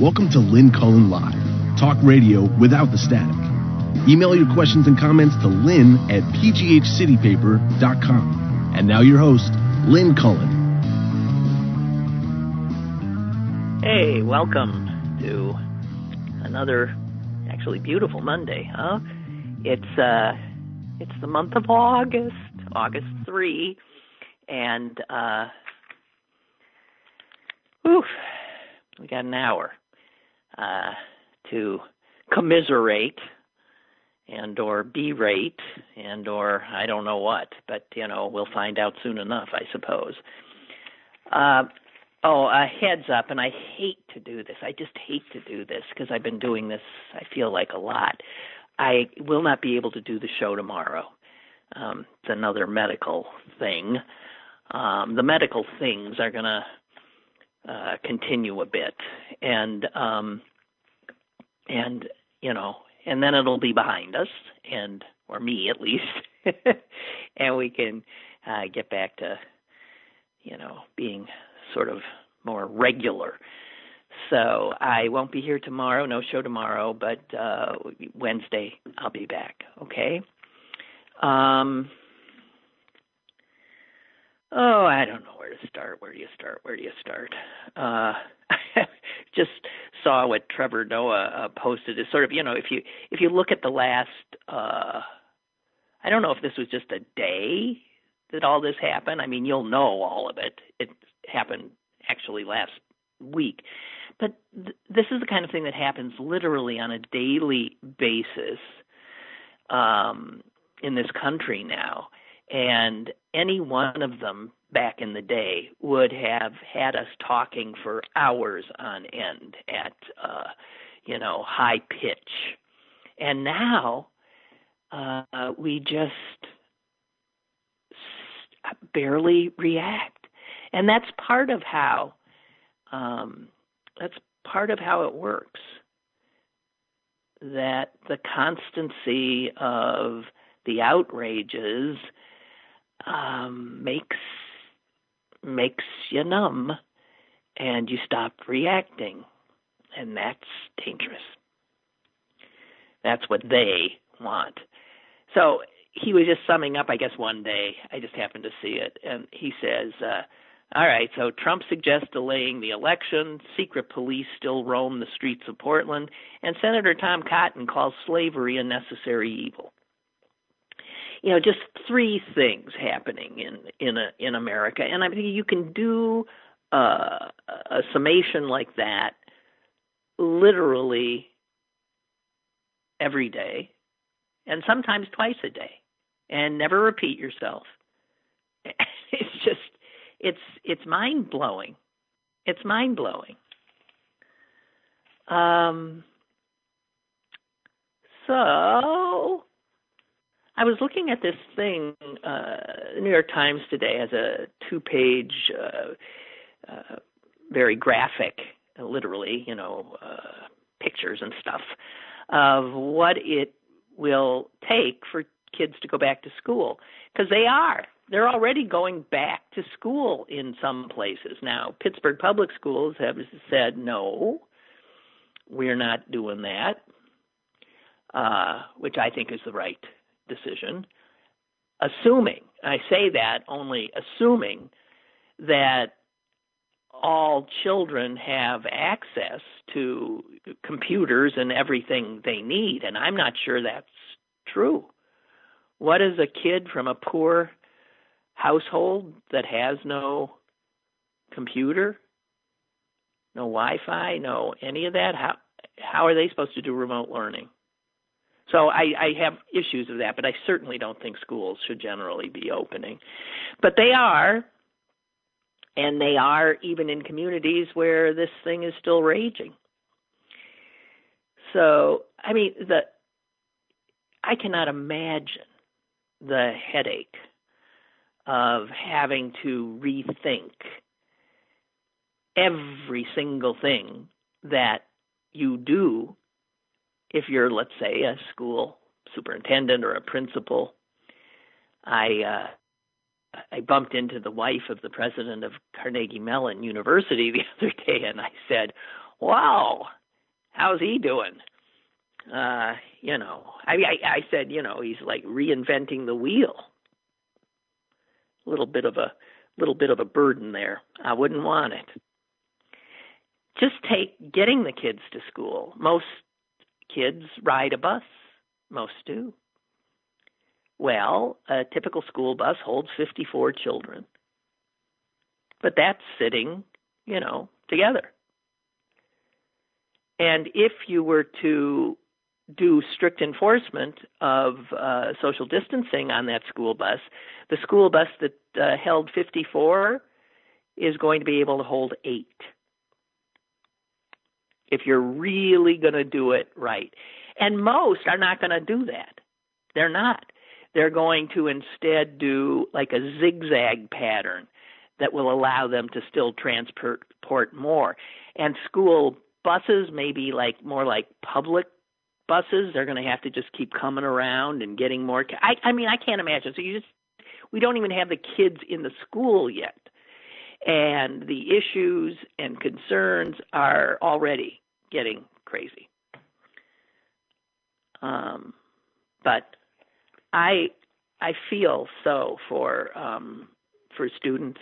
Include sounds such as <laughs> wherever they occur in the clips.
Welcome to Lynn Cullen Live, talk radio without the static. Email your questions and comments to lynn at pghcitypaper.com. And now your host, Lynn Cullen. Hey, welcome to another actually beautiful Monday, huh? It's uh it's the month of August, August 3, and uh oof, we got an hour uh, to commiserate and or berate and or I don't know what, but you know we'll find out soon enough, I suppose. Uh, oh, a heads up, and I hate to do this. I just hate to do this because I've been doing this. I feel like a lot. I will not be able to do the show tomorrow. Um, it's another medical thing. Um, the medical things are going to uh, continue a bit, and um, and you know, and then it'll be behind us, and or me at least, <laughs> and we can uh, get back to you know being sort of more regular. So I won't be here tomorrow, no show tomorrow, but uh Wednesday I'll be back, okay? Um Oh, I don't know where to start. Where do you start? Where do you start? Uh, <laughs> just saw what Trevor Noah uh, posted. Is sort of you know if you if you look at the last, uh, I don't know if this was just a day that all this happened. I mean, you'll know all of it. It happened actually last week, but th- this is the kind of thing that happens literally on a daily basis um, in this country now and any one of them back in the day would have had us talking for hours on end at uh you know high pitch. And now uh we just barely react. And that's part of how um that's part of how it works. That the constancy of the outrages um, makes makes you numb, and you stop reacting, and that's dangerous. That's what they want. So he was just summing up, I guess, one day. I just happened to see it, and he says. Uh, all right, so Trump suggests delaying the election. Secret police still roam the streets of Portland. And Senator Tom Cotton calls slavery a necessary evil you know just three things happening in in a, in America, and I think you can do uh, a summation like that literally every day, and sometimes twice a day, and never repeat yourself. <laughs> It's just it's it's mind blowing. It's mind blowing. Um. So I was looking at this thing. Uh, New York Times today has a two-page, uh, uh, very graphic, literally, you know, uh, pictures and stuff of what it will take for kids to go back to school because they are. They're already going back to school in some places now. Pittsburgh public schools have said no, we're not doing that, uh, which I think is the right decision, assuming, I say that only assuming that all children have access to computers and everything they need, and I'm not sure that's true. What is a kid from a poor household that has no computer, no Wi-Fi, no any of that? How how are they supposed to do remote learning? So I, I have issues with that, but I certainly don't think schools should generally be opening. But they are, and they are even in communities where this thing is still raging. So I mean the I cannot imagine the headache of having to rethink every single thing that you do if you're, let's say, a school superintendent or a principal, I uh, I bumped into the wife of the president of Carnegie Mellon University <laughs> the other day, and I said, wow, how's he doing? Uh, you know, I, I I said, you know, he's like reinventing the wheel. A little bit of a little bit of a burden there. I wouldn't want it. Just take getting the kids to school. Most kids ride a bus. Most do. Well, a typical school bus holds 54 children. But that's sitting, you know, together. And if you were to do strict enforcement of uh, social distancing on that school bus, the school bus that uh, held 54 is going to be able to hold eight. If you're really going to do it right. And most are not going to do that. They're not. They're going to instead do like a zigzag pattern that will allow them to still transport more. And school buses may be like more like public buses. They're going to have to just keep coming around and getting more. I, I mean, I can't imagine. So you just, we don't even have the kids in the school yet. And the issues and concerns are already getting crazy. Um, but I I feel so for um, for students.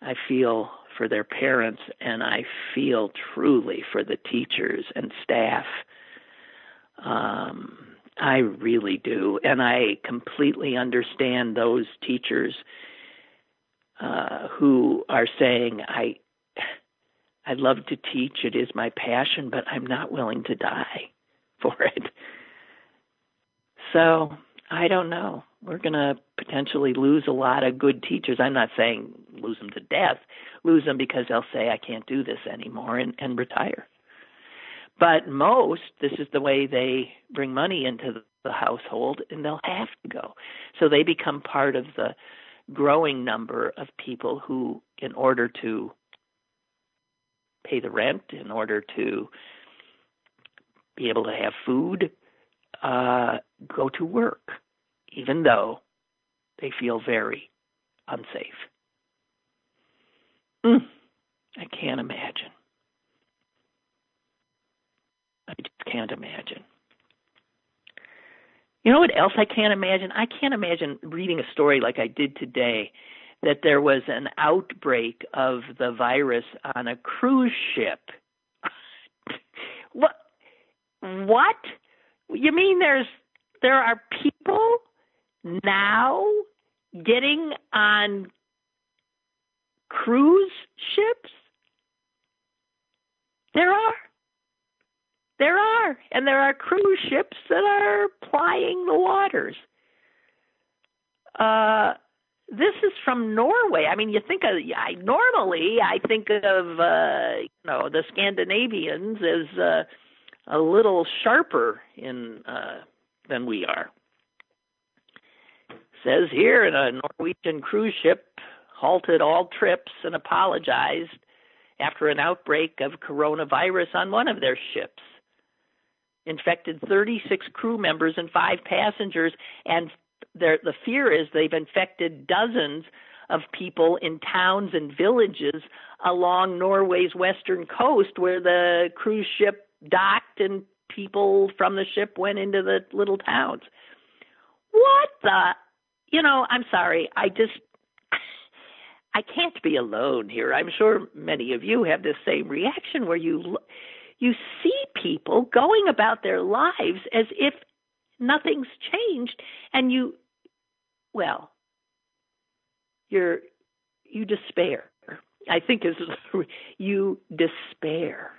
I feel for their parents, and I feel truly for the teachers and staff um, I really do, and I completely understand those teachers uh, who are saying, "I, I love to teach; it is my passion, but I'm not willing to die <laughs> for it." So I don't know. We're going to potentially lose a lot of good teachers. I'm not saying lose them to death, lose them because they'll say, I can't do this anymore and, and retire. But most, this is the way they bring money into the household, and they'll have to go. So they become part of the growing number of people who, in order to pay the rent, in order to be able to have food, uh, go to work, even though they feel very unsafe. Mm, I can't imagine. I just can't imagine. You know what else I can't imagine? I can't imagine reading a story like I did today that there was an outbreak of the virus on a cruise ship. <laughs> what? What? You mean there's there are people now getting on cruise ships? There are. There are, and there are cruise ships that are plying the waters. Uh, this is from Norway. I mean, you think of I normally I think of uh, you know the Scandinavians as uh, a little sharper in uh, than we are. says here, a Norwegian cruise ship halted all trips and apologized after an outbreak of coronavirus on one of their ships infected 36 crew members and five passengers, and the fear is they've infected dozens of people in towns and villages along Norway's western coast where the cruise ship docked and people from the ship went into the little towns. What the? You know, I'm sorry. I just I can't be alone here. I'm sure many of you have the same reaction where you you see people going about their lives as if nothing's changed and you well you're you despair. I think is <laughs> you despair.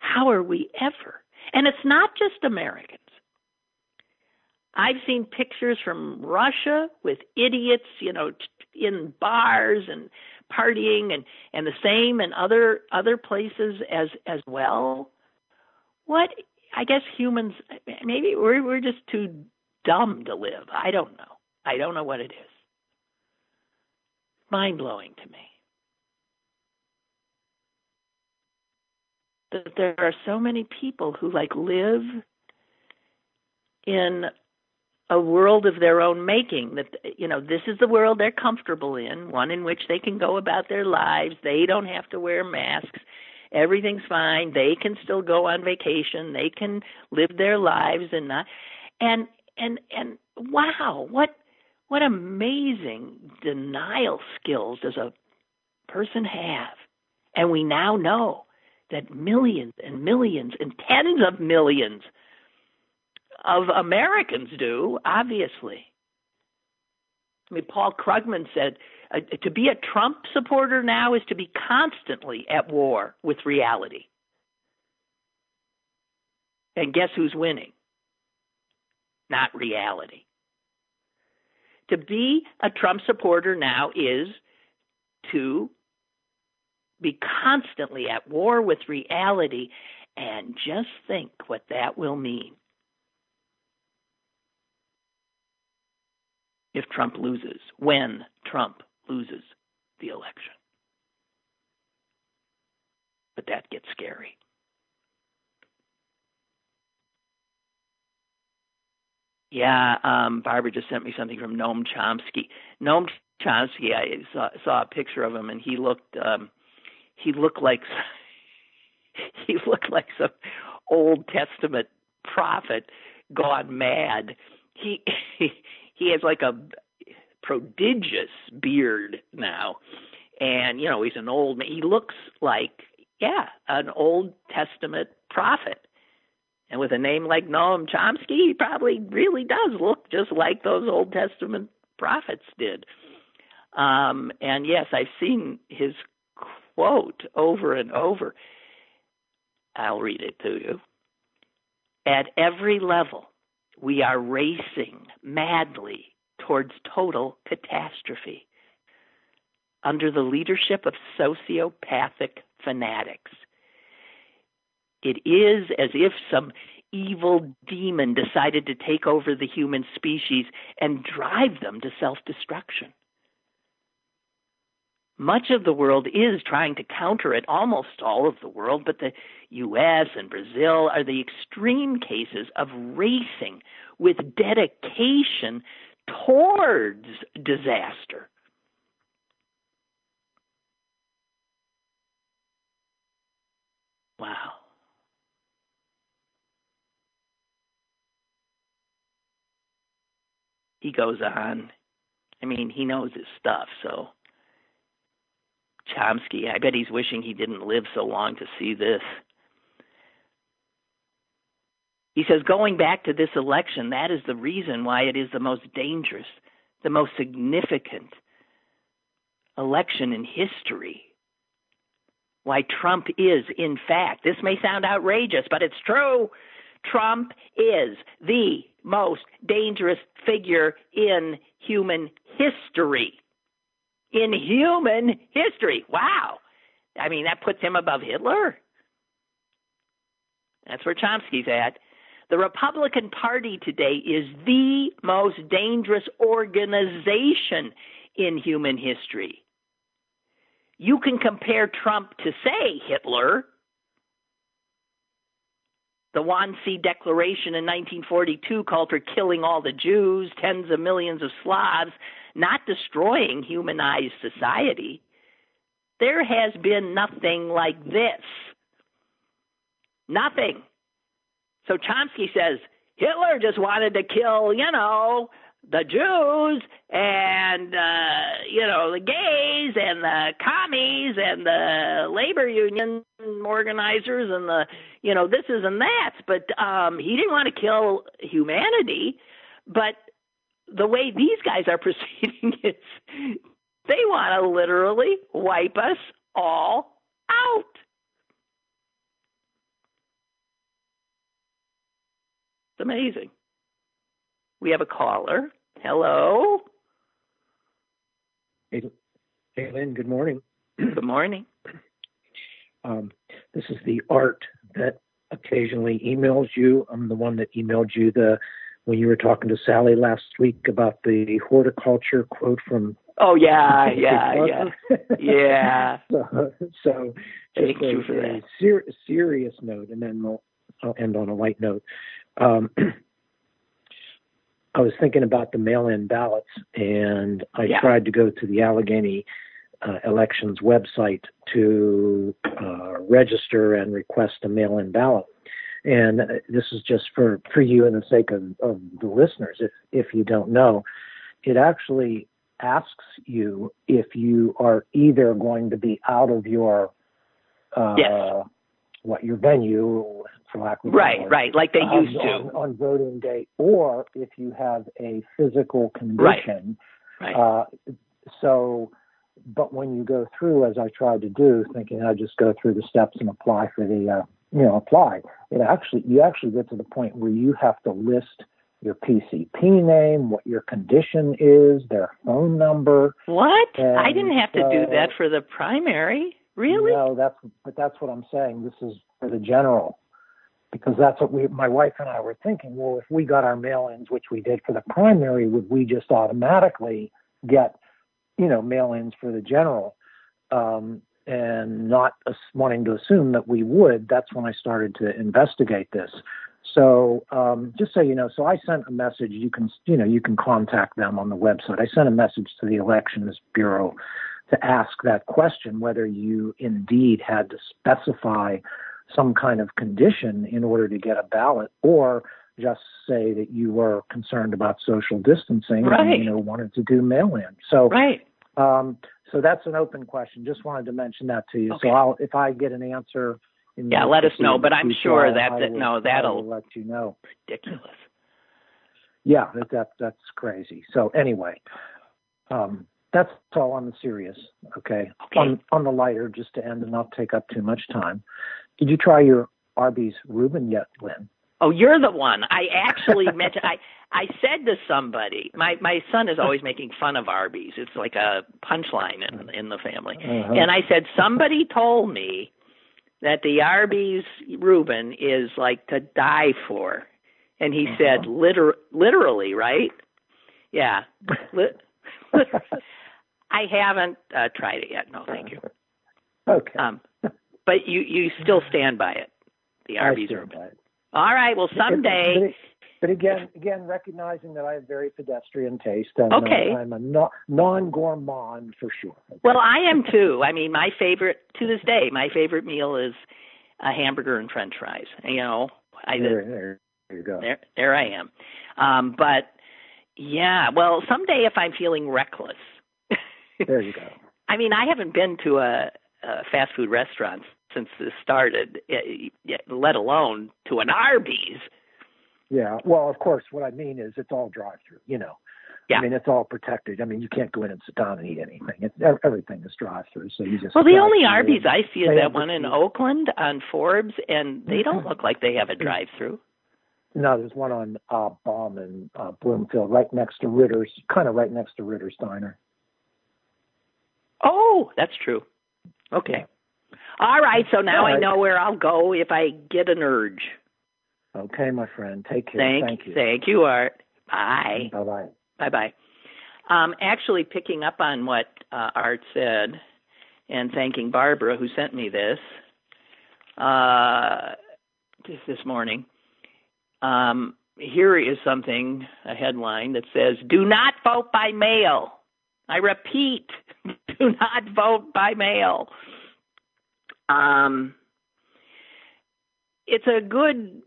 How are we ever? And it's not just americans. I've seen pictures from russia with idiots you know in bars and partying and and the same in other other places as as well. What i guess humans maybe we're we're just too dumb to live. I don't know. I don't know what it is. Mind blowing to me. That there are so many people who like live in a world of their own making that you know this is the world they're comfortable in one in which they can go about their lives they don't have to wear masks everything's fine. They can still go on vacation. They can live their lives and not and and and wow, what what amazing denial skills does a person have? And we now know that millions and millions and tens of millions of Americans do, obviously. I mean, Paul Krugman said uh, to be a Trump supporter now is to be constantly at war with reality. And guess who's winning? Not reality. To be a Trump supporter now is to be constantly at war with reality and just think what that will mean. If Trump loses, when Trump loses the election. But that gets scary. Yeah, um, Barbara just sent me something from Noam Chomsky. Noam Chomsky, I saw, saw a picture of him, and he looked um, he looked like <laughs> he looked like some Old Testament prophet gone mad. He he, <laughs> he has like a prodigious beard now, and you know he's an old. He looks like yeah, an Old Testament prophet. And with a name like Noam Chomsky, he probably really does look just like those Old Testament prophets did. Um, and yes, I've seen his quote over and over. I'll read it to you. At every level, we are racing madly towards total catastrophe under the leadership of sociopathic fanatics. It is as if some evil demon decided to take over the human species and drive them to self destruction. Much of the world is trying to counter it, almost all of the world, but the US and Brazil are the extreme cases of racing with dedication towards disaster. Wow. He goes on. I mean, he knows his stuff, so Chomsky, I bet he's wishing he didn't live so long to see this. He says, going back to this election, that is the reason why it is the most dangerous, the most significant election in history. Why Trump is, in fact, this may sound outrageous, but it's true. Trump is the most dangerous figure in human history in human history. Wow. I mean, that puts him above Hitler. That's where Chomsky's at. The Republican Party today is the most dangerous organization in human history. You can compare Trump to, say, Hitler. The Wannsee Declaration in 1942 called for killing all the Jews, tens of millions of Slavs not destroying humanized society. There has been nothing like this. Nothing. So Chomsky says Hitler just wanted to kill, you know, the Jews and uh, you know the gays and the commies and the labor union organizers and the you know this is and that. But um, he didn't want to kill humanity. But the way these guys are <laughs> proceeding is they want to literally wipe us all out. It's amazing. We have a caller. Hello. Hey, hey Lynn, good morning. <clears throat> Good morning. Um, this is the art that occasionally emails you. I'm the one that emailed you the when you were talking to Sally last week about the horticulture quote from. Oh yeah, yeah, yeah, yeah. <laughs> so, so Thank a, you for that. Ser- serious note, and then we'll I'll end on a light note. Um, <clears throat> I was thinking about the mail-in ballots, and I Yeah. tried to go to the Allegheny uh, elections website to uh, register and request a mail-in ballot. And this is just for, for you and the sake of, of the listeners, if, if you don't know, it actually asks you if you are either going to be out of your uh, yes. what your venue, for lack of right, word, right, like they used to on, on, voting day, or if you have a physical condition. Right. right. Uh, so, but when you go through, as I tried to do, thinking i'd just go through the steps and apply for the, uh, you know, apply. It actually, you actually get to the point where you have to list your PCP name, what your condition is, their phone number. What? And I didn't have to do that for the primary. Really? No, that's but that's what I'm saying. This is for the general. Because that's what we my wife and I were thinking, well, if we got our mail ins, which we did for the primary, would we just automatically get, you know, mail ins for the general? Um, and not wanting to assume that we would, that's when I started to investigate this. So um, just so you know, so I sent a message. You can you know you can contact them on the website. I sent a message to the Elections Bureau to ask that question whether you indeed had to specify some kind of condition in order to get a ballot, or just say that you were concerned about social distancing right. and you know wanted to do mail-in. So right. Um, so that's an open question. Just wanted to mention that to you. So I'll if I get an answer yeah, let us know. But I'm sure that, no, that'll let you know. Ridiculous. Yeah, that, that that's crazy. So anyway, um, that's all on the serious. Okay? okay. On on the lighter, just to end and not take up too much time. Did you try your Arby's Reuben yet, Lynn? Oh, you're the one. I actually mentioned. I I said to somebody, my my son is always making fun of Arby's. It's like a punchline in in the family. Uh-huh. And I said somebody told me that the Arby's Reuben is like to die for. And he uh-huh. said, liter- literally, right? Yeah. I haven't uh, tried it yet. No, thank you. Okay. Um, but you you still stand by it, the Arby's Reuben. All right. Well, someday. But, again, again, recognizing that I have very pedestrian taste, and okay. uh, I'm a no, non-gourmand for sure. Well, I am too. I mean, my favorite to this day, my favorite meal is a hamburger and French fries. You know, I there, there, there you go. There, there I am. Um, but yeah, well, someday if I'm feeling reckless. there you go. <laughs> I mean, I haven't been to a, a fast food restaurant since this started, let alone to an Arby's. Yeah. Well, of course, what I mean is it's all drive-through. You know. Yeah. I mean, it's all protected. I mean, you can't go in and sit down and eat anything. It's everything is drive-through. So you just. Well, the only Arby's I see is that one in the- Oakland on Forbes, and they don't look like they have a drive-through. No, there's one on uh, Baum and uh, Bloomfield, right next to Ritter's, kind of right next to Ritter's Diner. Oh, that's true. Okay. All right. So now All I know where I'll go if I get an urge. Okay, my friend. Take care. Thank, Thank you. Thank you, Art. Bye. Bye bye. Bye bye. Um, actually, picking up on what uh, Art said and thanking Barbara who sent me this uh, just this morning. Um, here is something, a headline that says, Do not vote by mail. I repeat, <laughs> do not vote by mail. Um, it's a good.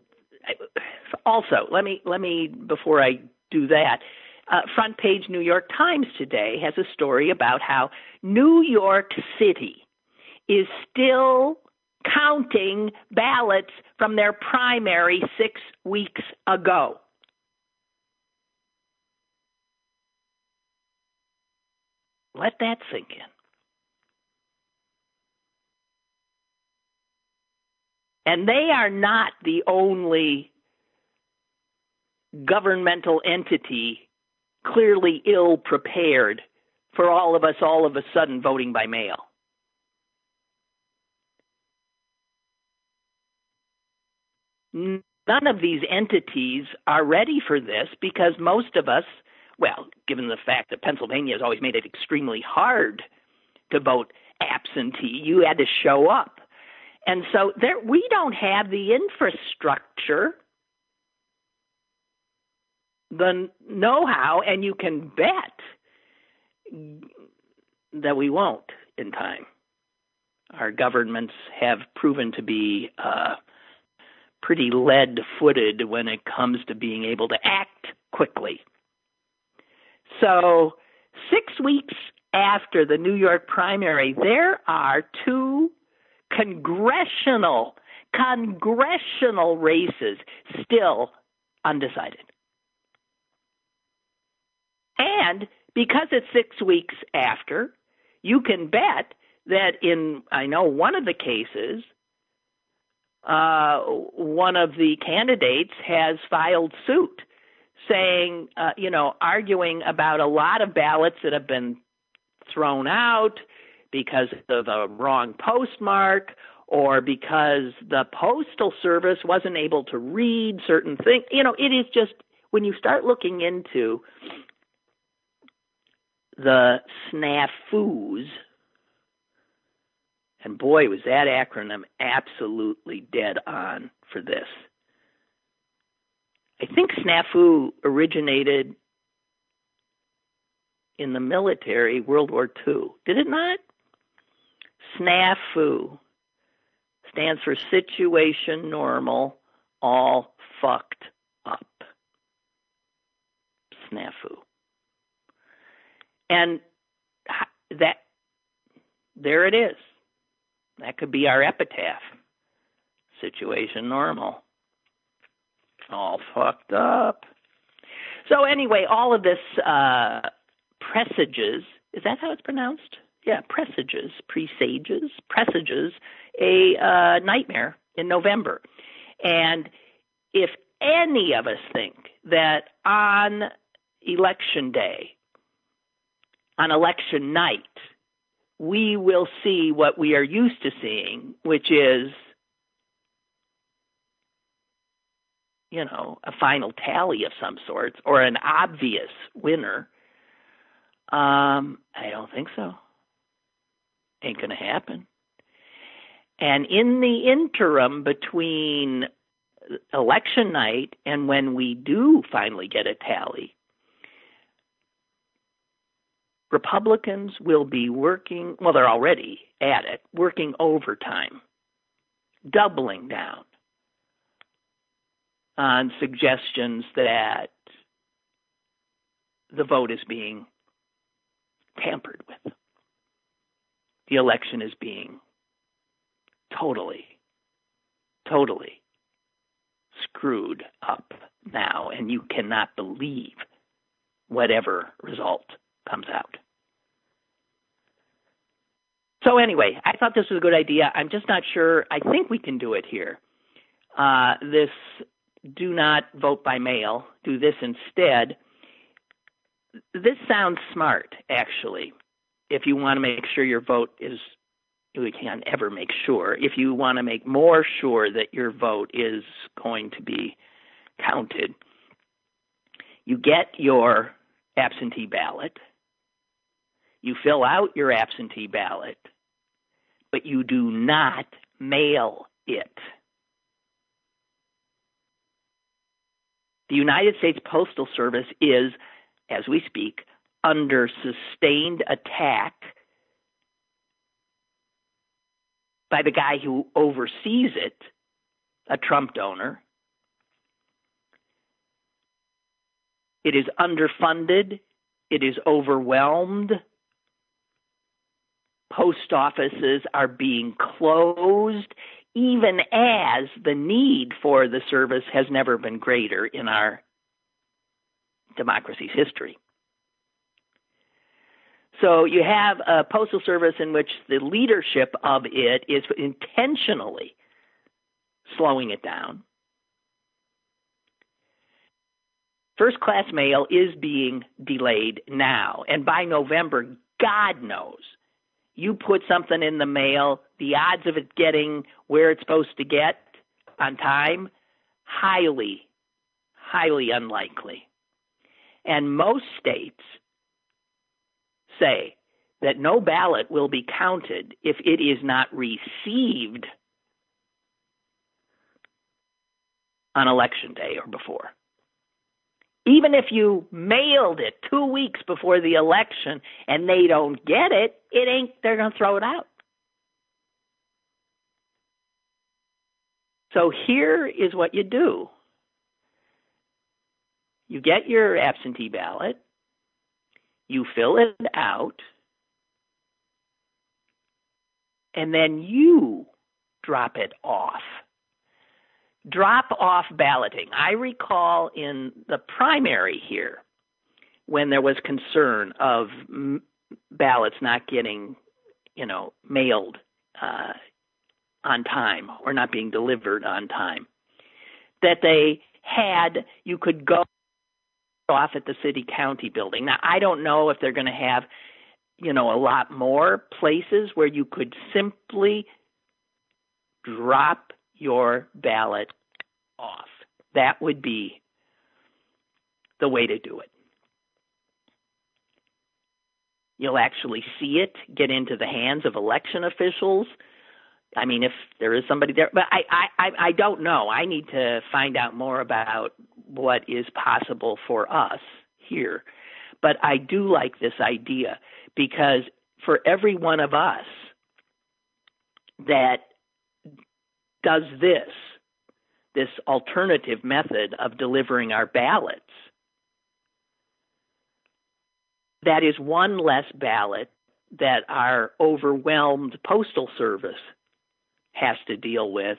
Also, let me let me before I do that. Uh, front page New York Times today has a story about how New York City is still counting ballots from their primary six weeks ago. Let that sink in. And they are not the only governmental entity clearly ill prepared for all of us all of a sudden voting by mail. None of these entities are ready for this because most of us, well, given the fact that Pennsylvania has always made it extremely hard to vote absentee, you had to show up. And so there we don't have the infrastructure, the know how, and you can bet that we won't in time. Our governments have proven to be uh, pretty lead footed when it comes to being able to act quickly. So, six weeks after the New York primary, there are two congressional congressional races still undecided. And because it's 6 weeks after, you can bet that in I know one of the cases uh, one of the candidates has filed suit saying, uh, you know, arguing about a lot of ballots that have been thrown out because of a wrong postmark or because the postal service wasn't able to read certain things. You know, it is just when you start looking into the snafus, and boy, was that acronym absolutely dead on for this. I think snafu originated in the military, World War II. Did it not? SNAFU stands for situation normal, all fucked up. SNAFU. And that, there it is. That could be our epitaph. Situation normal. All fucked up. So, anyway, all of this uh, presages is that how it's pronounced? Yeah, presages, presages, presages a uh, nightmare in November. And if any of us think that on election day, on election night, we will see what we are used to seeing, which is, you know, a final tally of some sort or an obvious winner. Um, I don't think so. Ain't going to happen. And in the interim between election night and when we do finally get a tally, Republicans will be working, well, they're already at it, working overtime, doubling down on suggestions that the vote is being tampered with. The election is being totally, totally screwed up now, and you cannot believe whatever result comes out. So, anyway, I thought this was a good idea. I'm just not sure. I think we can do it here. Uh, this do not vote by mail, do this instead. This sounds smart, actually, if you want to make sure your vote is, we can't ever make sure. If you want to make more sure that your vote is going to be counted, you get your absentee ballot you fill out your absentee ballot, but you do not mail it. The United States Postal Service is, as we speak, under sustained attack by the guy who oversees it, a Trump donor. It is underfunded, it is overwhelmed, post offices are being closed, even as the need for the service has never been greater in our democracy's history. So you have a postal service in which the leadership of it is intentionally slowing it down. First class mail is being delayed now, and by November, God knows you put something in the mail, the odds of it getting where it's supposed to get on time, highly, highly unlikely. And most states say that no ballot will be counted if it is not received on election day or before. Even if you mailed it two weeks before the election and they don't get it, it ain't they're going to throw it out. So here is what you do. You get your absentee ballot, you fill it out, and then you drop it off. Drop off balloting. I recall in the primary here when there was concern of m- ballots not getting, you know, mailed uh, on time or not being delivered on time, that they had, you could go off at the city county building. Now, I don't know if they're going to have, you know, a lot more places where you could simply drop your ballot off. That would be the way to do it. You'll actually see it get into the hands of election officials. I mean, if there is somebody there, but I, I, I don't know. I need to find out more about what is possible for us here. But I do like this idea because for every one of us that does this, this alternative method of delivering our ballots, that is one less ballot that our overwhelmed postal service has to deal with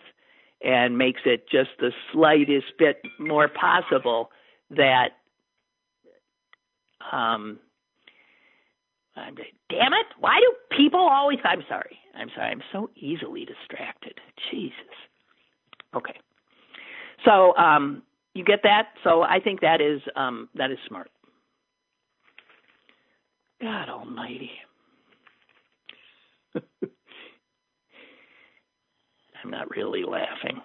and makes it just the slightest bit more possible that um damn it why do people always i'm sorry i'm sorry i'm so easily distracted jesus. Okay. So um you get that? So i think that is um that is smart. God almighty I'm not really laughing.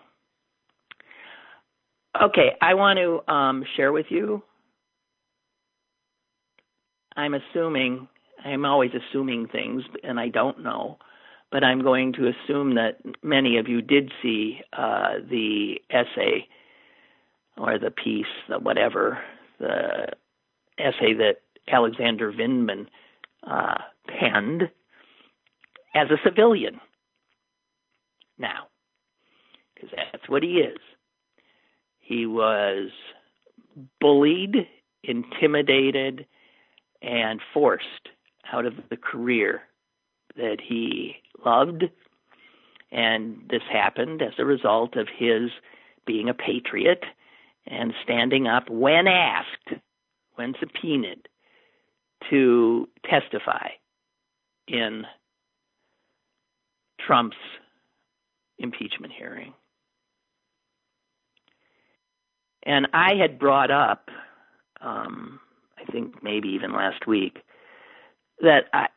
Okay, I want to um, share with you. I'm assuming, I'm always assuming things, and I don't know, but I'm going to assume that many of you did see uh, the essay or the piece, the whatever, the essay that Alexander Vindman uh, penned as a civilian now, because that's what he is. He was bullied, intimidated, and forced out of the career that he loved. And this happened as a result of his being a patriot and standing up when asked, when subpoenaed, to testify in Trump's impeachment hearing. And I had brought up, um, I think maybe even last week, that I,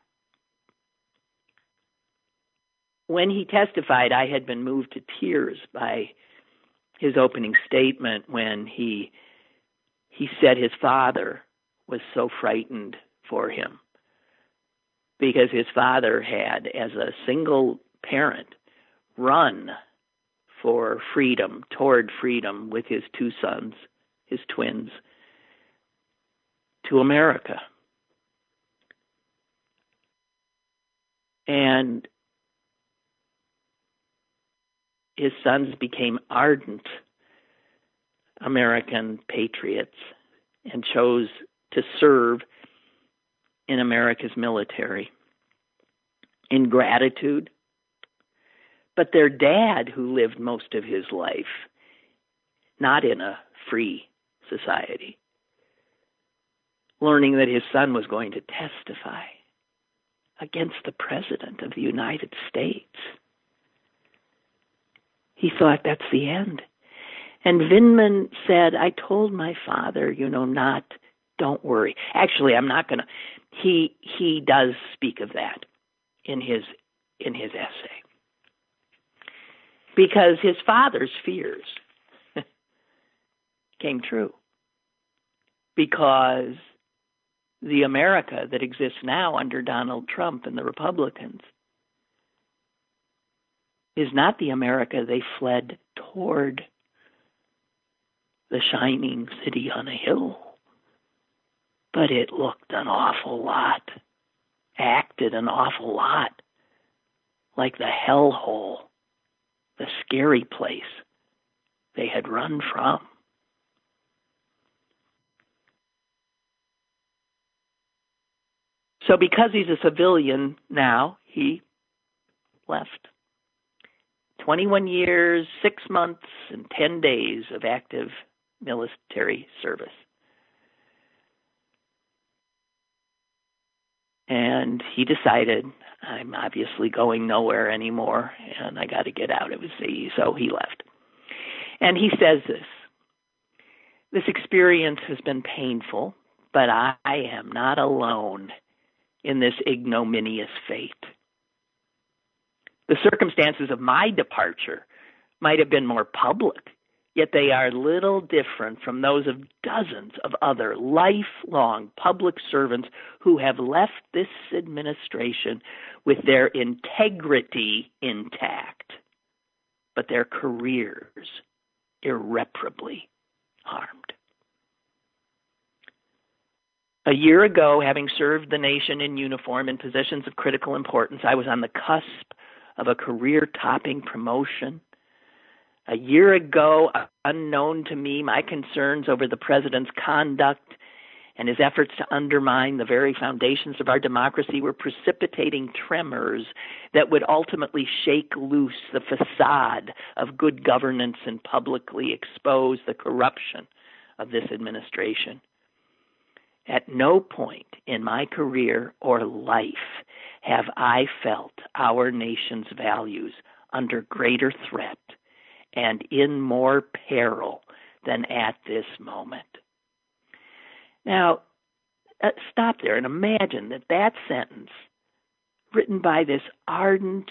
when he testified, I had been moved to tears by his opening statement when he he said his father was so frightened for him because his father had, as a single parent, run for freedom, toward freedom with his two sons, his twins, to America. And his sons became ardent American patriots and chose to serve in America's military. In gratitude, but their dad, who lived most of his life not in a free society, learning that his son was going to testify against the President of the United States. He thought that's the end. And Vindman said, I told my father, you know, not, don't worry. Actually, I'm not going to. He he does speak of that in his in his essay because his father's fears <laughs> came true. Because the America that exists now under Donald Trump and the Republicans is not the America they fled toward the shining city on a hill, but it looked an awful lot, acted an awful lot like the hellhole, the scary place they had run from. So, because he's a civilian now, he left. 21 years, six months, and 10 days of active military service. And he decided, I'm obviously going nowhere anymore, and I got to get out of the sea. So he left. And he says this This experience has been painful, but I am not alone in this ignominious fate. The circumstances of my departure might have been more public, yet they are little different from those of dozens of other lifelong public servants who have left this administration with their integrity intact, but their careers irreparably harmed. A year ago, having served the nation in uniform in positions of critical importance, I was on the cusp of a career topping promotion. A year ago, unknown to me, my concerns over the president's conduct and his efforts to undermine the very foundations of our democracy were precipitating tremors that would ultimately shake loose the facade of good governance and publicly expose the corruption of this administration. At no point in my career or life have I felt our nation's values under greater threat and in more peril than at this moment. Now, uh, stop there and imagine that that sentence, written by this ardent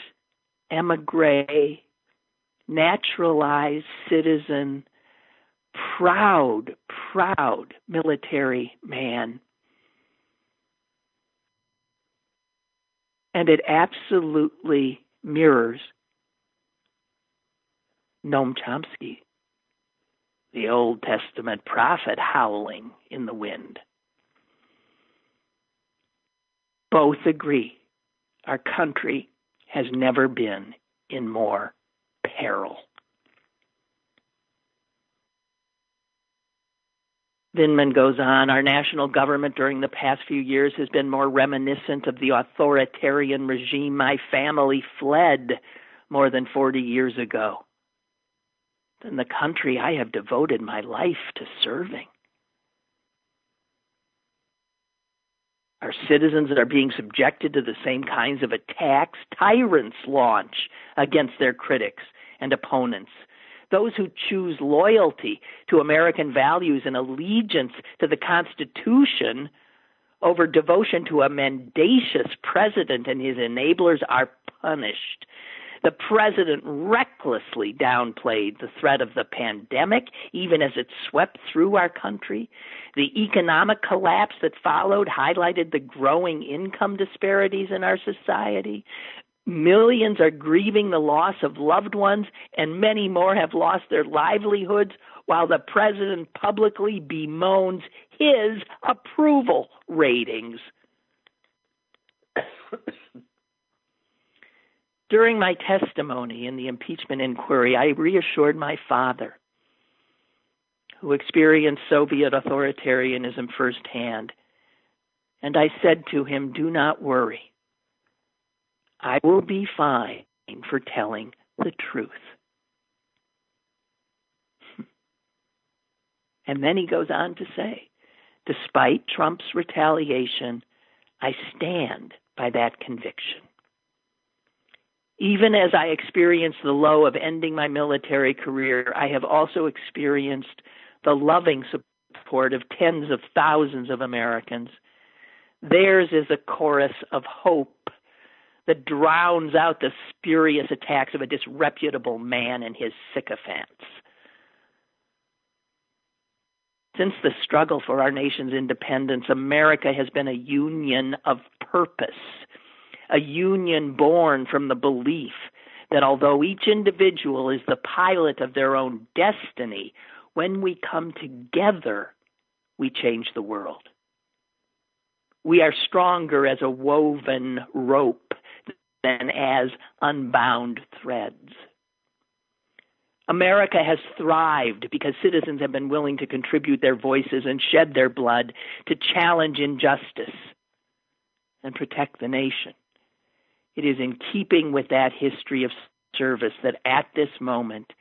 emigre, naturalized citizen, proud, proud military man, and it absolutely mirrors Noam Chomsky, the Old Testament prophet howling in the wind. Both agree our country has never been in more peril. Vindman goes on, our national government during the past few years has been more reminiscent of the authoritarian regime my family fled more than 40 years ago than the country I have devoted my life to serving. Our citizens are being subjected to the same kinds of attacks tyrants launch against their critics and opponents those who choose loyalty to American values and allegiance to the Constitution over devotion to a mendacious president and his enablers are punished. The president recklessly downplayed the threat of the pandemic, even as it swept through our country. The economic collapse that followed highlighted the growing income disparities in our society. Millions are grieving the loss of loved ones, and many more have lost their livelihoods while the president publicly bemoans his approval ratings. <coughs> During my testimony in the impeachment inquiry, I reassured my father, who experienced Soviet authoritarianism firsthand, and I said to him, Do not worry. I will be fine for telling the truth. <laughs> And then he goes on to say, despite Trump's retaliation, I stand by that conviction. Even as I experienced the low of ending my military career, I have also experienced the loving support of tens of thousands of Americans. Theirs is a chorus of hope that drowns out the spurious attacks of a disreputable man and his sycophants. Since the struggle for our nation's independence, America has been a union of purpose, a union born from the belief that although each individual is the pilot of their own destiny, when we come together, we change the world. We are stronger as a woven rope than as unbound threads. America has thrived because citizens have been willing to contribute their voices and shed their blood to challenge injustice and protect the nation. It is in keeping with that history of service that at this moment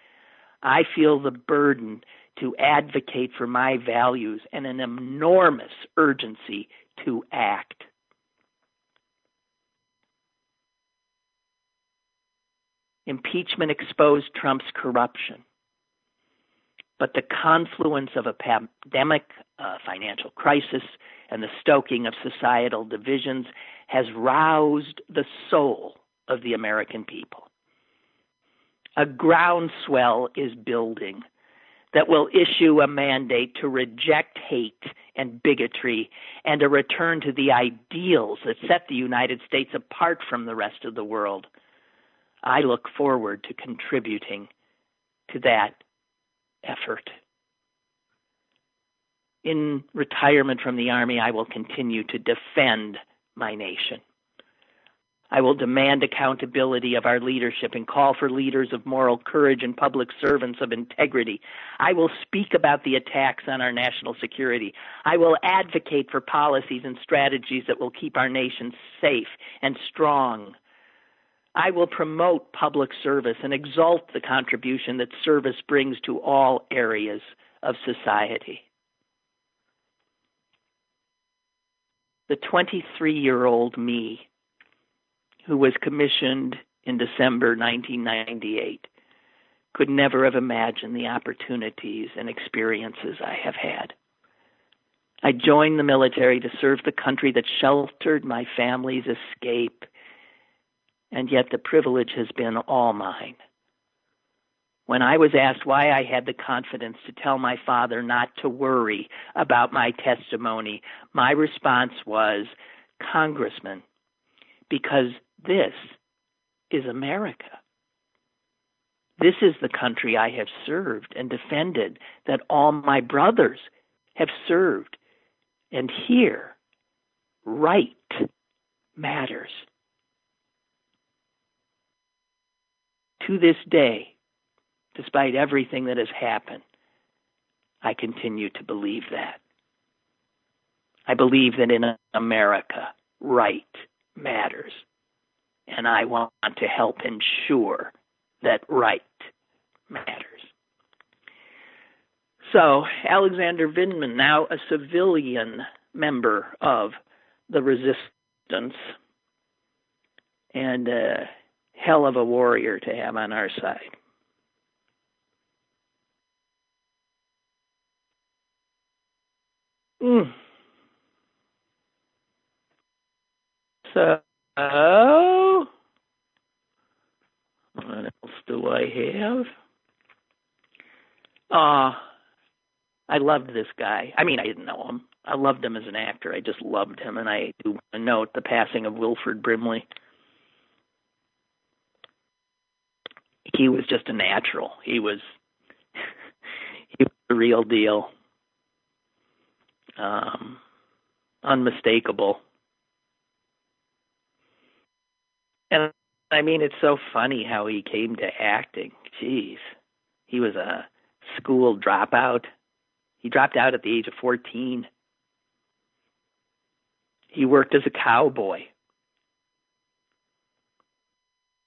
I feel the burden to advocate for my values and an enormous urgency to act. Impeachment exposed Trump's corruption. But the confluence of a pandemic, a financial crisis, and the stoking of societal divisions has roused the soul of the American people. A groundswell is building that will issue a mandate to reject hate and bigotry and a return to the ideals that set the United States apart from the rest of the world I look forward to contributing to that effort. In retirement from the Army, I will continue to defend my nation. I will demand accountability of our leadership and call for leaders of moral courage and public servants of integrity. I will speak about the attacks on our national security. I will advocate for policies and strategies that will keep our nation safe and strong I will promote public service and exalt the contribution that service brings to all areas of society. The 23 year old me, who was commissioned in December 1998, could never have imagined the opportunities and experiences I have had. I joined the military to serve the country that sheltered my family's escape and yet the privilege has been all mine. When I was asked why I had the confidence to tell my father not to worry about my testimony, my response was, Congressman, because this is America. This is the country I have served and defended, that all my brothers have served. And here, right matters. to this day, despite everything that has happened, I continue to believe that. I believe that in America, right matters. And I want to help ensure that right matters. So, Alexander Vindman, now a civilian member of the resistance, and a hell of a warrior to have on our side. Mm. So, what else do I have? Uh, I loved this guy. I mean, I didn't know him. I loved him as an actor. I just loved him, and I do note the passing of Wilford Brimley. he was just a natural. He was <laughs> he was the real deal. Um, unmistakable. And I mean, it's so funny how he came to acting. Jeez, he was a school dropout. He dropped out at the age of 14. He worked as a cowboy.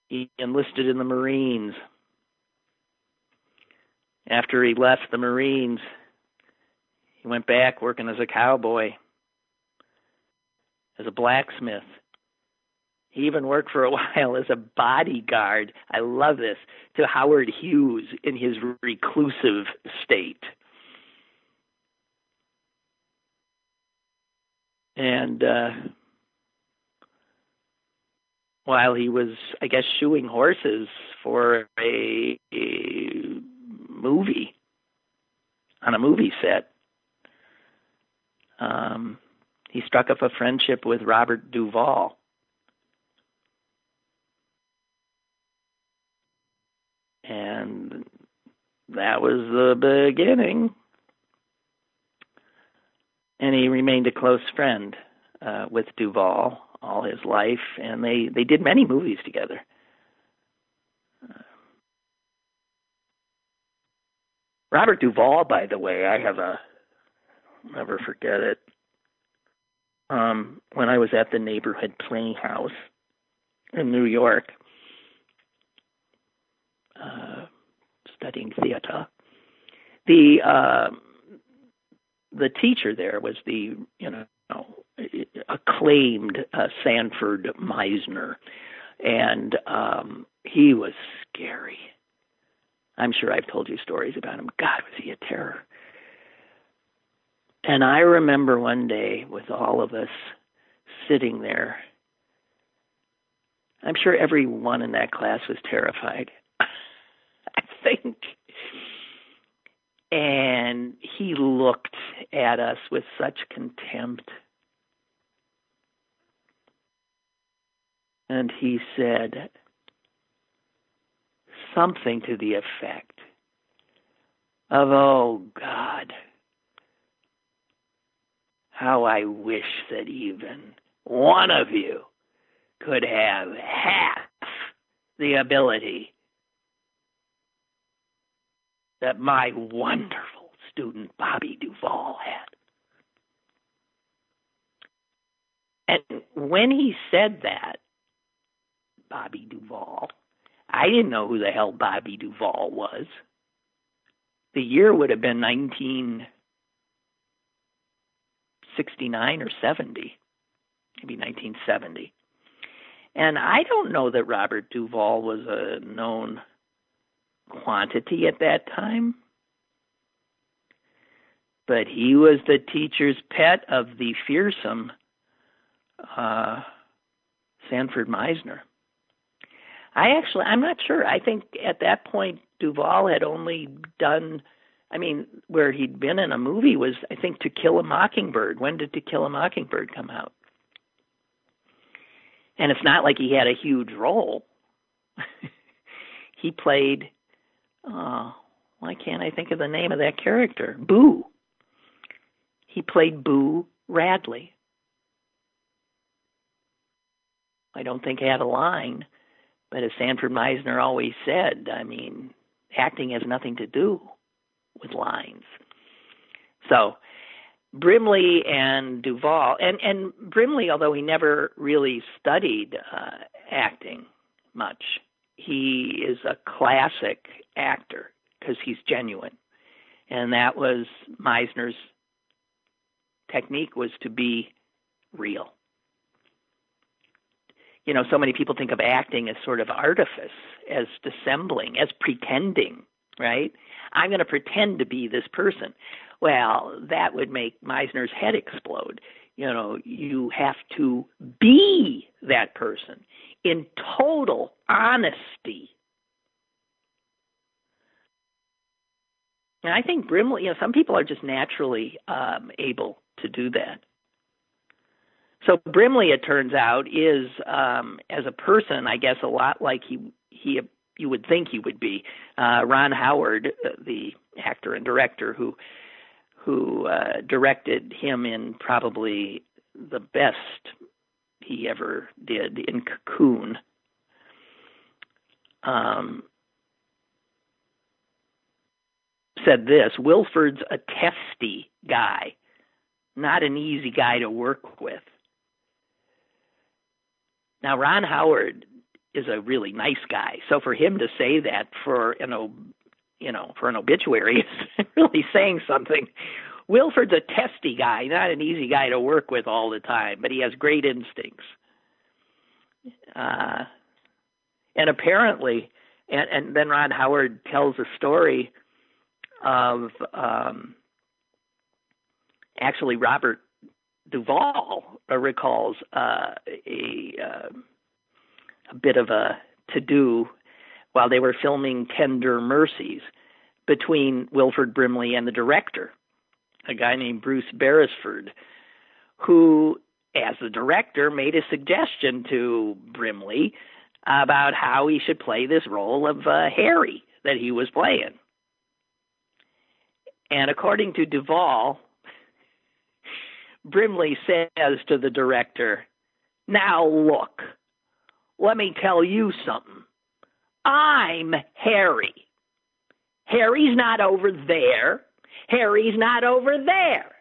he enlisted in the Marines. After he left the Marines, went back working as a cowboy, as a blacksmith. He even worked for a <laughs> while as a bodyguard. I love this to Howard Hughes in his reclusive state. And uh, while he was, I guess, shoeing horses for a, a movie on a movie set. Um, he struck up a friendship with Robert Duvall. And that was the beginning. And he remained a close friend uh, with Duvall all his life, and they they did many movies together. Uh, Robert Duvall, by the way, I have a never forget it. Um, when I was at the neighborhood playhouse in New York, uh, studying theater, the uh, the teacher there was the you know acclaimed uh, Sanford Meisner, and um, he was scary. I'm sure I've told you stories about him. God, was he a terror? And I remember one day with all of us sitting there. I'm sure everyone in that class was terrified. <laughs> I think. And he looked at us with such contempt. And he said something to the effect of, Oh God, how I wish that even one of you could have half the ability that my wonderful student Bobby Duvall had. And when he said that, Bobby Duvall, I didn't know who the hell Bobby Duvall was. The year would have been 1969 or 70, maybe 1970. And I don't know that Robert Duvall was a known quantity at that time. But he was the teacher's pet of the fearsome uh, Sanford Meisner. I actually, I'm not sure. I think at that point, Duvall had only done, I mean, where he'd been in a movie was, I think, To Kill a Mockingbird. When did To Kill a Mockingbird come out? And it's not like he had a huge role. <laughs> he played oh, why can't I think of the name of that character? Boo. He played Boo Radley. I don't think he had a line, but as Sanford Meisner always said, I mean, acting has nothing to do with lines. So, Brimley and Duvall, and and Brimley, although he never really studied uh, acting much, he is a classic actor because he's genuine. And that was Meisner's technique was to be real. You know, so many people think of acting as sort of artifice, as dissembling, as pretending, right? I'm going to pretend to be this person. Well, that would make Meisner's head explode. You know, you have to be that person in total honesty. And I think Brimley, you know, some people are just naturally um, able to do that. So Brimley, it turns out, is um, as a person, I guess, a lot like he he you would think he would be. Uh, Ron Howard, uh, the actor and director who who uh, directed him in probably the best he ever did in Cocoon. Um, said this Wilford's a testy guy, not an easy guy to work with. Now, Ron Howard is a really nice guy, so for him to say that for an you know for an obituary <laughs> is really saying something. Wilford's a testy guy, not an easy guy to work with all the time, but he has great instincts. Uh, and apparently, and, and then Ron Howard tells a story of um, actually Robert Duvall recalls uh, a, uh, a bit of a to do while they were filming Tender Mercies between Wilford Brimley and the director a guy named Bruce Beresford, who, as the director, made a suggestion to Brimley about how he should play this role of uh, Harry that he was playing. And according to Duvall, Brimley says to the director, Now look, let me tell you something. I'm Harry. Harry's not over there. Harry's not over there.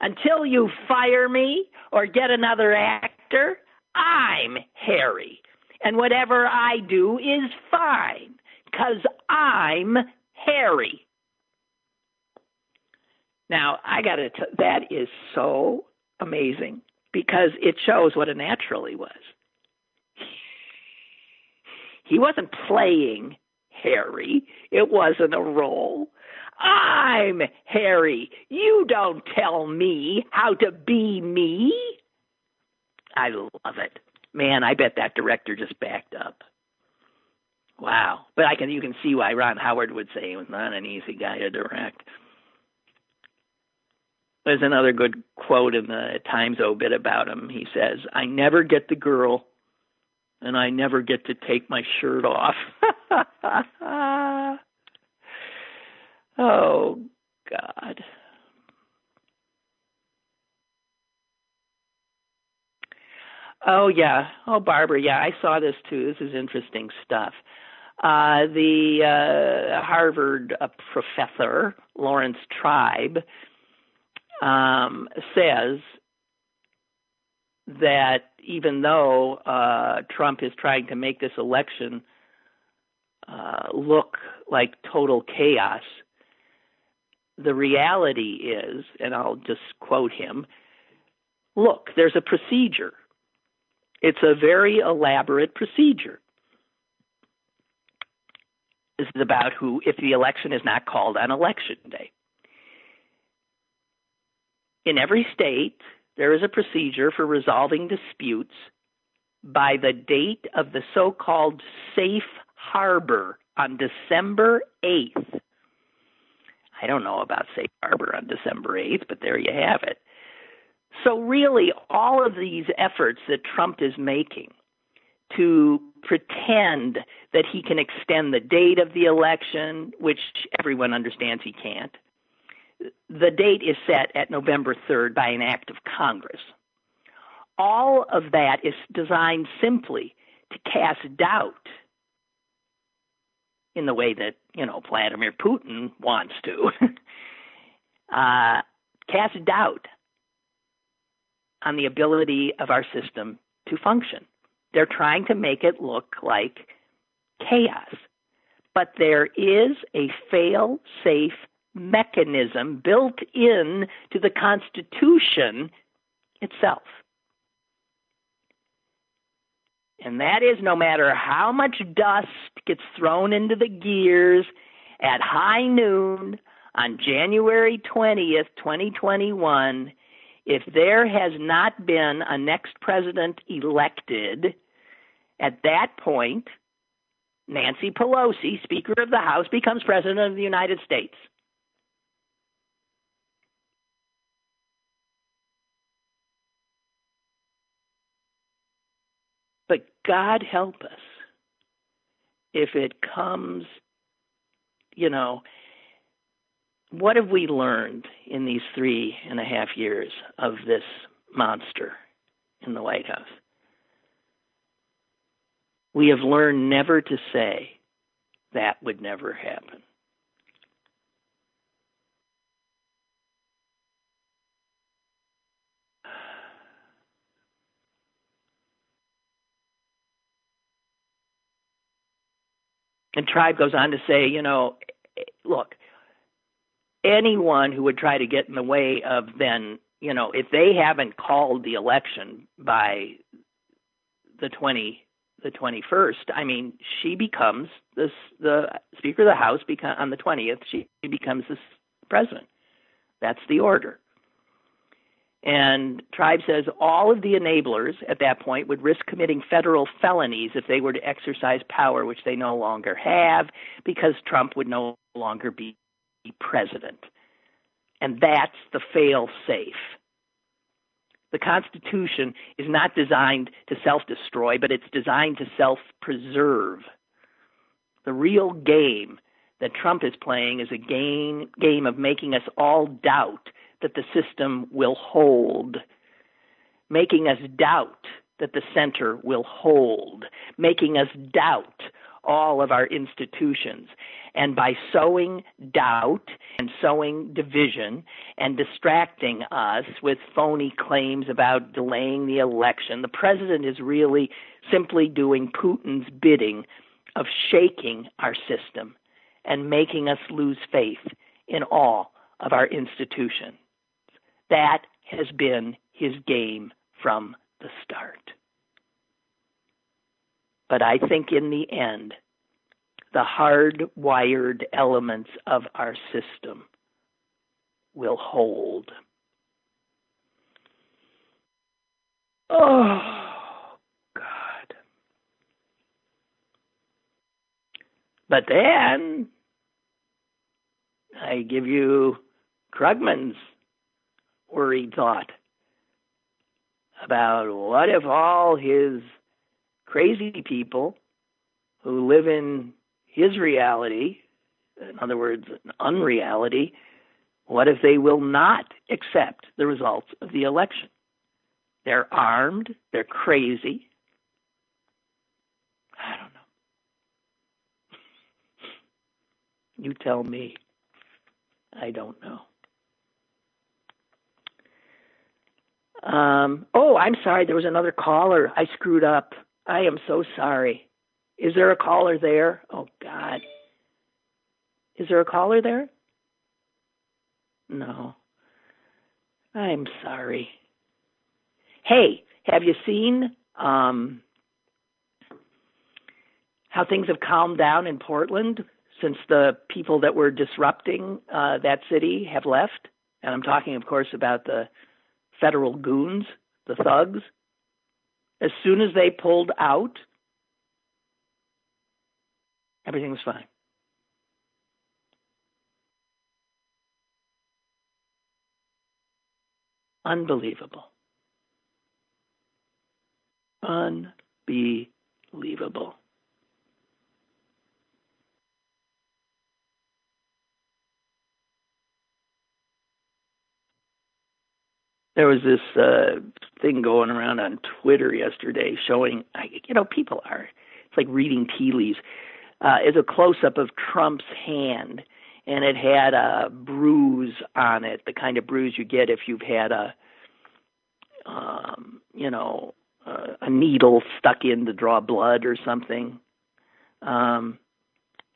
Until you fire me or get another actor, I'm Harry. And whatever I do is fine, because I'm Harry. Now, I got to, that is so amazing because it shows what a natural he was. He wasn't playing Harry, it wasn't a role. I'm Harry. You don't tell me how to be me. I love it. Man, I bet that director just backed up. Wow. But I can you can see why Ron Howard would say he was not an easy guy to direct. There's another good quote in the Times obit about him. He says, I never get the girl and I never get to take my shirt off. <laughs> oh, God. Oh, yeah. Oh, Barbara, yeah, I saw this too. This is interesting stuff. Uh, the uh, Harvard uh, professor, Laurence Tribe, um, says that even though uh, Trump is trying to make this election uh, look like total chaos, the reality is, and I'll just quote him look, there's a procedure. It's a very elaborate procedure. This is about who, if the election is not called on election day. In every state, there is a procedure for resolving disputes by the date of the so called safe harbor on December 8th. I don't know about safe harbor on December 8th, but there you have it. So, really, all of these efforts that Trump is making to pretend that he can extend the date of the election, which everyone understands he can't, the date is set at November 3rd by an act of Congress. All of that is designed simply to cast doubt in the way that, you know, Vladimir Putin wants to. <laughs> uh, cast doubt on the ability of our system to function. They're trying to make it look like chaos. But there is a fail safe mechanism built in to the Constitution itself. And that is no matter how much dust gets thrown into the gears at high noon on January 20th, 2021, if there has not been a next president elected, at that point, Nancy Pelosi, Speaker of the House, becomes President of the United States. But God help us if it comes, you know, what have we learned in these three and a half years of this monster in the White House? We have learned never to say that would never happen. And Tribe goes on to say, you know, look, anyone who would try to get in the way of then, you know, if they haven't called the election by the 20 the 21st, I mean, she becomes this the Speaker of the House become on the 20th, she becomes the president. That's the order. And Tribe says all of the enablers at that point would risk committing federal felonies if they were to exercise power, which they no longer have, because Trump would no longer be president. And that's the fail safe. The Constitution is not designed to self destroy, but it's designed to self preserve. The real game that Trump is playing is a game, game of making us all doubt that the system will hold, making us doubt that the center will hold, making us doubt all of our institutions. And by sowing doubt and sowing division and distracting us with phony claims about delaying the election, the president is really simply doing Putin's bidding of shaking our system and making us lose faith in all of our institutions. That has been his game from the start. But I think in the end, the hardwired elements of our system will hold. Oh, God. But then I give you Krugman's worried thought about what if all his crazy people who live in his reality, in other words, an unreality, what if they will not accept the results of the election? They're armed, they're crazy. I don't know. <laughs> You tell me. I don't know. Um, oh, I'm sorry. There was another caller. I screwed up. I am so sorry. Is there a caller there? Oh, God. Is there a caller there? No. I'm sorry. Hey, have you seen um, how things have calmed down in Portland since the people that were disrupting uh, that city have left? And I'm talking, of course, about the federal goons, the thugs. As soon as they pulled out, everything was fine. Unbelievable. Unbelievable. There was this uh thing going around on Twitter yesterday showing you know people are it's like reading tea leaves. Uh is a close up of Trump's hand and it had a bruise on it the kind of bruise you get if you've had a um you know uh, a needle stuck in to draw blood or something. Um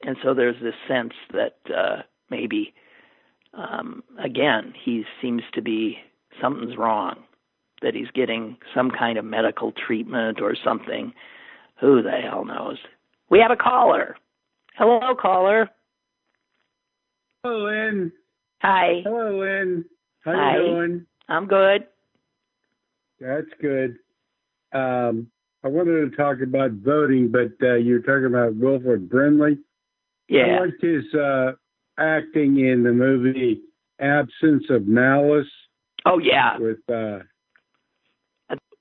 and so there's this sense that uh maybe um again he seems to be something's wrong, that he's getting some kind of medical treatment or something. Who the hell knows? We have a caller. Hello, caller. Hello, Lynn. Hi. Hello, Lynn. How Hi. you doing? I'm good. That's good. Um, I wanted to talk about voting, but uh, you're talking about Wilford Brimley. Yeah. I liked his uh, acting in the movie Absence of Malice Oh yeah. with uh,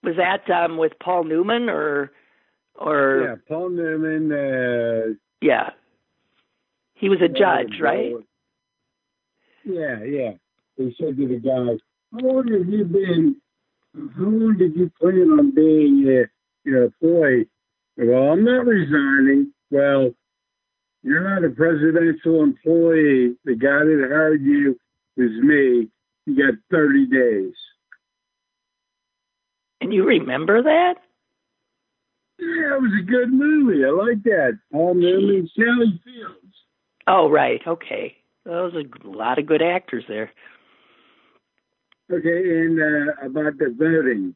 Was that um with Paul Newman or or yeah Paul Newman. Uh, yeah. He was a judge, right? Yeah, yeah. He said to the guy, "How long have you been? How long did you plan on being uh, your employee?" Well, I'm not resigning. Well, you're not a presidential employee. The guy that hired you is me. You got 30 days. And you remember that? Yeah, it was a good movie. I like that. Paul Newman, Sally Fields. Oh right, okay. Those are a lot of good actors there. Okay, and uh, about the voting.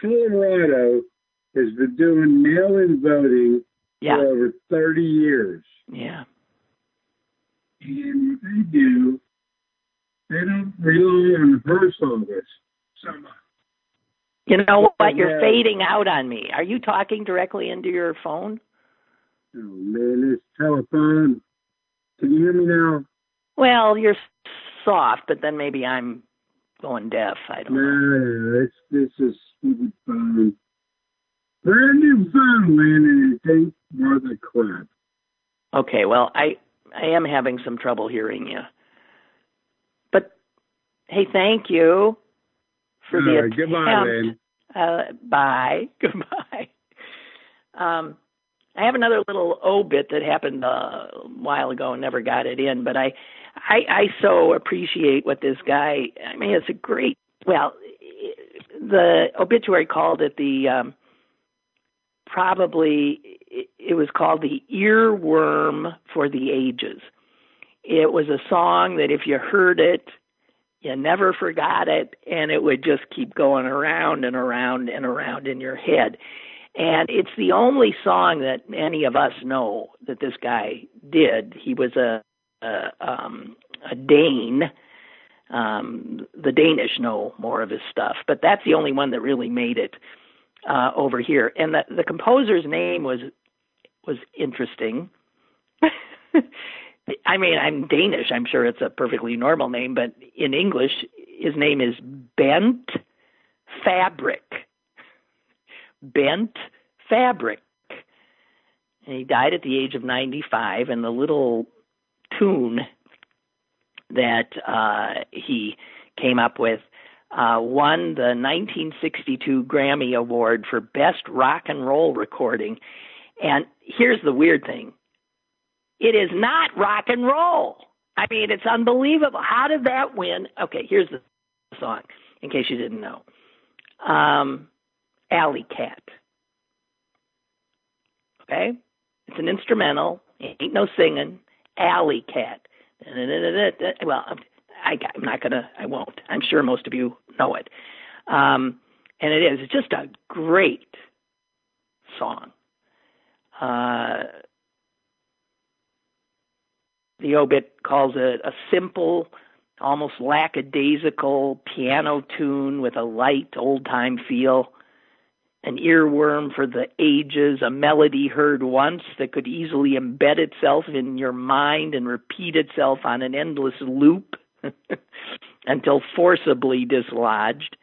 Colorado has been doing mail-in voting Yeah. for over 30 years. Yeah. And what they do, they don't rely on post office so much. You know what? You're Yeah. fading out on me. Are you talking directly into your phone? Oh, man, this telephone. Can you hear me now? Well, you're soft, but then maybe I'm going deaf. I don't No, know. no, it's, this is stupid phone. Brand new phone, man, and it ain't worth a crap. Okay, well, I I am having some trouble hearing you. Hey, thank you for the All right, goodbye, attempt. Uh, bye. <laughs> Goodbye. Um, I have another little obit that happened uh, a while ago and never got it in, but I, I, I so appreciate what this guy. I mean, it's a great. Well, the obituary called it the um, probably it was called the earworm for the ages. It was a song that if you heard it, you never forgot it, and it would just keep going around and around and around in your head. And it's the only song that any of us know that this guy did. He was a a, um, a Dane. Um, the Danish know more of his stuff, but that's the only one that really made it uh, over here. And the the composer's name was was interesting. <laughs> I mean, I'm Danish. I'm sure it's a perfectly normal name, but in English, his name is Bent Fabric. Bent Fabric. And he died at the age of 95, and the little tune that uh, he came up with uh, won the 1962 Grammy Award for Best Rock and Roll Recording. And here's the weird thing it is not rock and roll. I mean, it's unbelievable. How did that win? Okay, here's the song, in case you didn't know. Um, Alley Cat. Okay? It's an instrumental. Ain't no singing. Alley Cat. Well, I, I'm not going to, I won't. I'm sure most of you know it. Um, and it is. It's just a great song. Uh, the obit calls it a simple, almost lackadaisical piano tune with a light old time feel, an earworm for the ages, a melody heard once that could easily embed itself in your mind and repeat itself on an endless loop <laughs> until forcibly dislodged.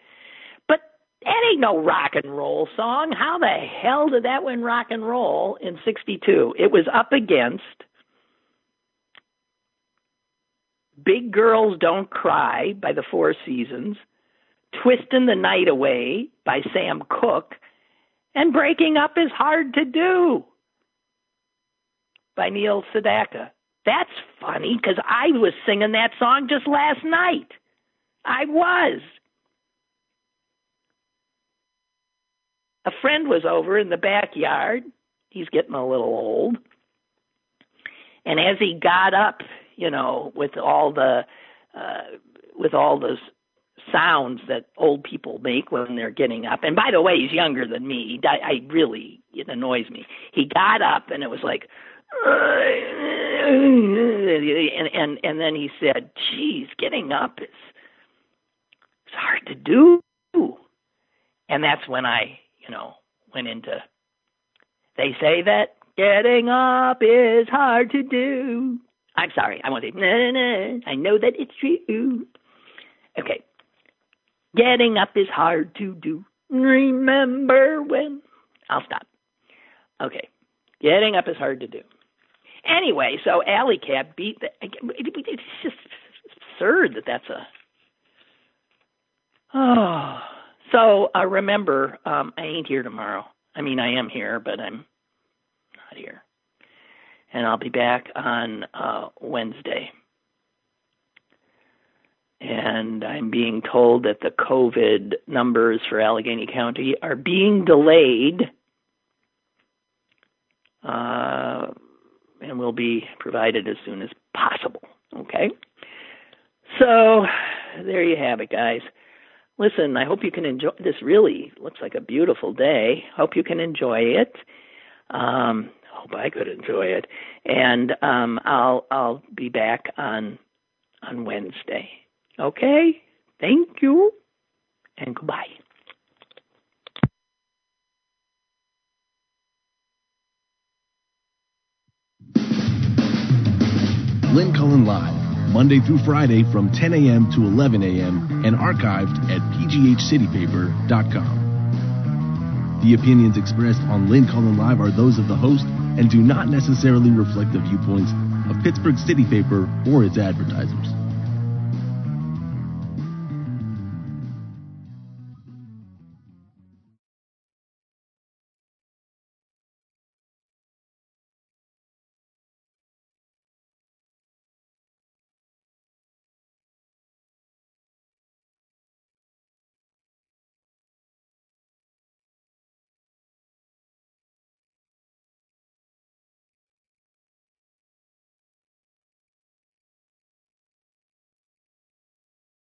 But that ain't no rock and roll song. How the hell did that win rock and roll in 62? It was up against Big Girls Don't Cry by the Four Seasons, Twisting the Night Away by Sam Cooke, and Breaking Up is Hard to Do by Neil Sedaka. That's funny because I was singing that song just last night. I was. A friend was over in the backyard. He's getting a little old. And as he got up you know, with all the uh, with all those sounds that old people make when they're getting up. And by the way, he's younger than me. I, I really it annoys me. He got up and it was like, and and and then he said, "Geez, getting up is it's hard to do." And that's when I, you know, went into. They say that getting up is hard to do. I'm sorry. I want to no, no. I know that it's true. Okay. Getting up is hard to do. Remember when? I'll stop. Okay. Getting up is hard to do. Anyway, so Alley Cat beat the. It's just absurd that that's a. Oh. <sighs> So uh, remember, um, I ain't here tomorrow. I mean, I am here, but I'm not here and I'll be back on uh, Wednesday. And I'm being told that the COVID numbers for Allegheny County are being delayed uh, and will be provided as soon as possible. Okay? So there you have it, guys. Listen, I hope you can enjoy this. Really looks like a beautiful day. Hope you can enjoy it. Um, hope I could enjoy it. And um, I'll I'll be back on on Wednesday. Okay? Thank you and goodbye. Lynn Cullen Live, Monday through Friday from 10 a.m. to 11 a.m. and archived at pghcitypaper.com. The opinions expressed on Lynn Cullen Live are those of the host and do not necessarily reflect the viewpoints of Pittsburgh City Paper or its advertisers.